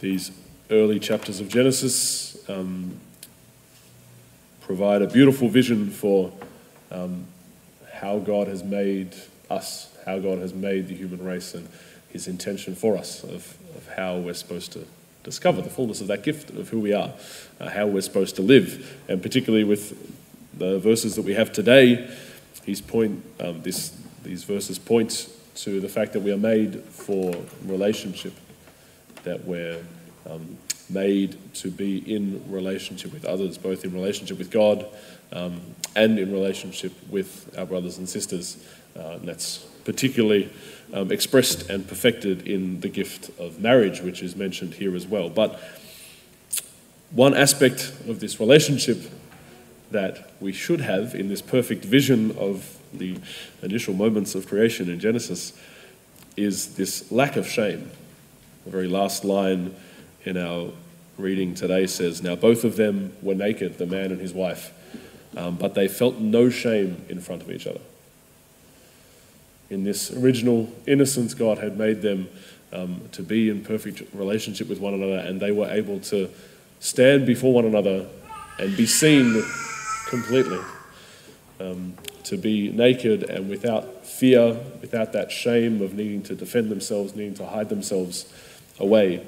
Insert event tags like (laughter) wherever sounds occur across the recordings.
These early chapters of Genesis um, provide a beautiful vision for um, how God has made us, how God has made the human race, and his intention for us of, of how we're supposed to discover the fullness of that gift of who we are, uh, how we're supposed to live. And particularly with the verses that we have today, point, um, this, these verses point to the fact that we are made for relationship, that we're um, made to be in relationship with others, both in relationship with God um, and in relationship with our brothers and sisters. Uh, and that's particularly um, expressed and perfected in the gift of marriage, which is mentioned here as well. But one aspect of this relationship that we should have in this perfect vision of the initial moments of creation in Genesis is this lack of shame. The very last line in our reading today says, Now both of them were naked, the man and his wife, um, but they felt no shame in front of each other. In this original innocence, God had made them um, to be in perfect relationship with one another, and they were able to stand before one another and be seen completely. Um, to be naked and without fear, without that shame of needing to defend themselves, needing to hide themselves away.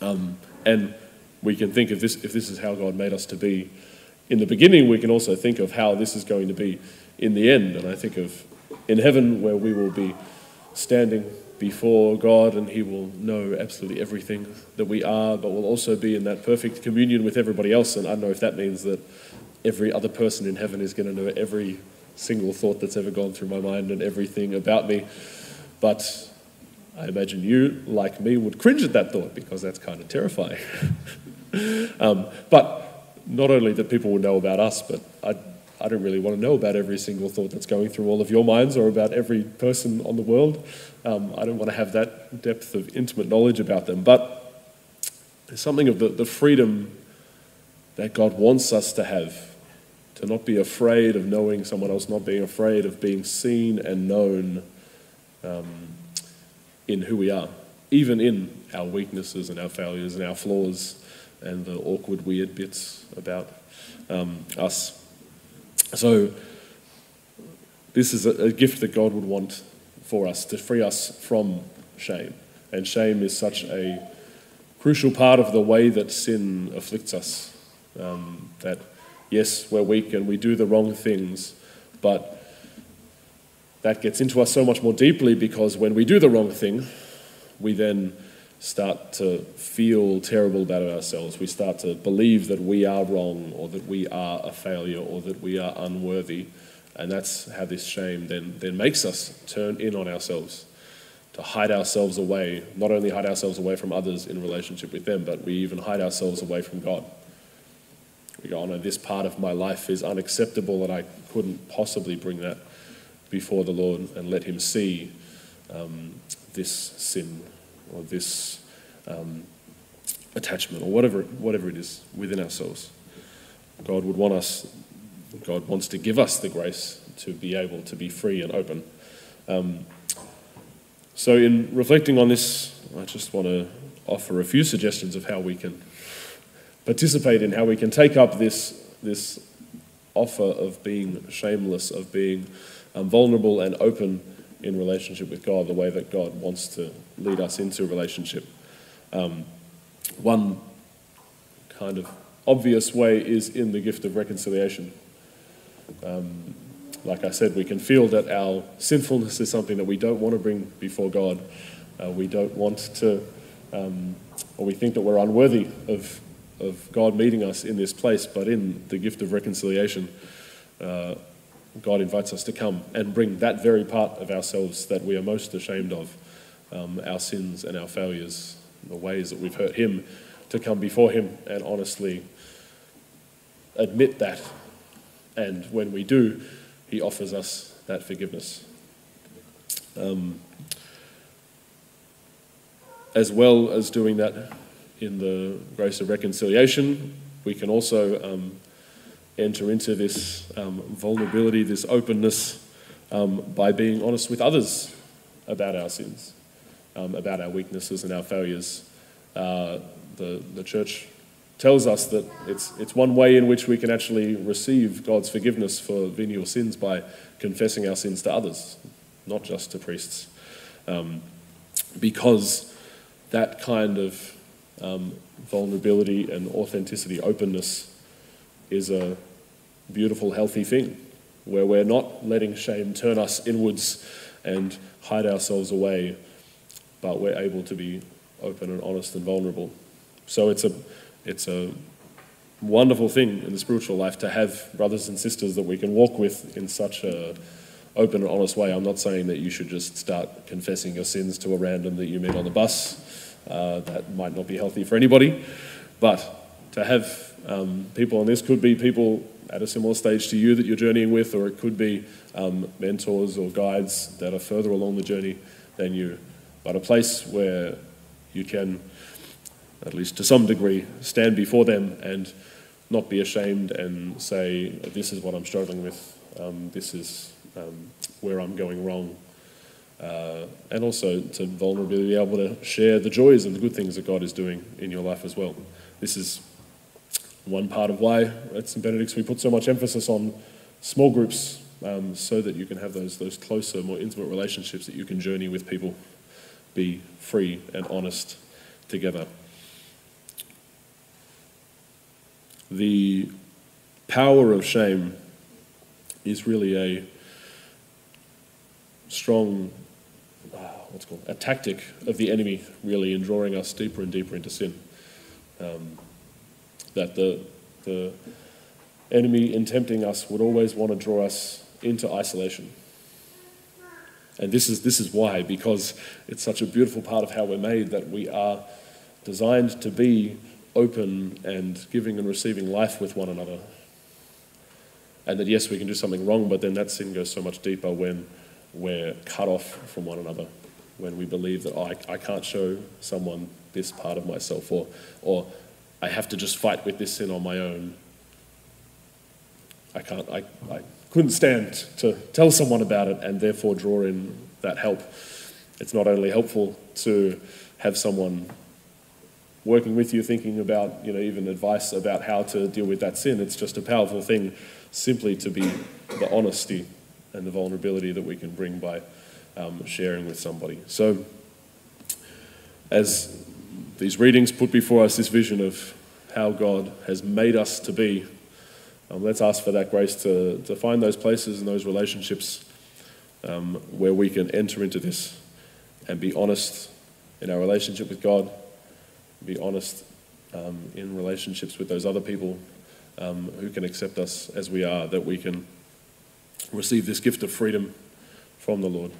Um, and we can think if this, if this is how God made us to be in the beginning, we can also think of how this is going to be in the end. And I think of in heaven where we will be standing before God and He will know absolutely everything that we are, but we'll also be in that perfect communion with everybody else. And I don't know if that means that every other person in heaven is going to know every single thought that's ever gone through my mind and everything about me. But I imagine you, like me, would cringe at that thought because that's kind of terrifying. (laughs) um, but not only that people would know about us, but I, I don't really want to know about every single thought that's going through all of your minds or about every person on the world. Um, I don't want to have that depth of intimate knowledge about them. But there's something of the, the freedom that God wants us to have to not be afraid of knowing someone else, not being afraid of being seen and known um, in who we are, even in our weaknesses and our failures and our flaws and the awkward, weird bits about um, us. So, this is a, a gift that God would want for us to free us from shame. And shame is such a crucial part of the way that sin afflicts us. Um, that yes, we're weak and we do the wrong things, but that gets into us so much more deeply because when we do the wrong thing, we then start to feel terrible about ourselves. We start to believe that we are wrong or that we are a failure or that we are unworthy. And that's how this shame then, then makes us turn in on ourselves, to hide ourselves away, not only hide ourselves away from others in relationship with them, but we even hide ourselves away from God. We go, oh no, this part of my life is unacceptable and I couldn't possibly bring that before the Lord and let Him see um, this sin or this um, attachment or whatever, whatever it is within ourselves. God would want us, God wants to give us the grace to be able to be free and open. Um, so, in reflecting on this, I just want to offer a few suggestions of how we can participate in, how we can take up this, this offer of being shameless, of being um, vulnerable and open in relationship with God, the way that God wants to lead us into relationship. Um, one kind of obvious way is in the gift of reconciliation. Um, like I said, we can feel that our sinfulness is something that we don't want to bring before God. Uh, we don't want to, um, or we think that we're unworthy of, of God meeting us in this place, but in the gift of reconciliation, uh, God invites us to come and bring that very part of ourselves that we are most ashamed of, um, our sins and our failures, the ways that we've hurt Him, to come before Him and honestly admit that. And when we do, He offers us that forgiveness. Um, as well as doing that in the grace of reconciliation, we can also um, enter into this um, vulnerability, this openness, um, by being honest with others about our sins, um, about our weaknesses and our failures, uh, the, the church tells us that it's, it's one way in which we can actually receive God's forgiveness for venial sins by confessing our sins to others, not just to priests. Um, because that kind of um, vulnerability and authenticity, openness, is a beautiful, healthy thing where we're not letting shame turn us inwards and hide ourselves away, but we're able to be open and honest and vulnerable. So it's a, it's a wonderful thing in the spiritual life to have brothers and sisters that we can walk with in such a open and honest way. I'm not saying that you should just start confessing your sins to a random that you meet on the bus. Uh, that might not be healthy for anybody. But to have um, people, on this could be people at a similar stage to you that you're journeying with, or it could be um, mentors or guides that are further along the journey than you. But a place where you can, at least to some degree, stand before them and not be ashamed and say, This is what I'm struggling with, um, this is um, where I'm going wrong. Uh, and also to vulnerably be able to share the joys and the good things that God is doing in your life as well. This is one part of why at St. Benedict's we put so much emphasis on small groups um, so that you can have those, those closer, more intimate relationships that you can journey with people, be free and honest together. The power of shame is really a strong, what's called, a tactic of the enemy, really, in drawing us deeper and deeper into sin. Um, that the, the enemy, in tempting us, would always want to draw us into isolation. And this is, this is why, because it's such a beautiful part of how we're made that we are designed to be open and giving and receiving life with one another. And that, yes, we can do something wrong, but then that sin goes so much deeper when we're cut off from one another, when we believe that oh, I, I can't show someone this part of myself, or, or I have to just fight with this sin on my own. I can't, I, I couldn't stand to tell someone about it and therefore draw in that help. It's not only helpful to have someone working with you thinking about, you know, even advice about how to deal with that sin. It's just a powerful thing simply to be the honesty and the vulnerability that we can bring by um, sharing with somebody. So, as these readings put before us this vision of how God has made us to be. Um, let's ask for that grace to, to find those places and those relationships um, where we can enter into this and be honest in our relationship with God, be honest um, in relationships with those other people um, who can accept us as we are, that we can receive this gift of freedom from the Lord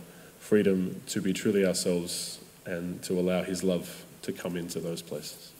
freedom to be truly ourselves and to allow His love to come into those places.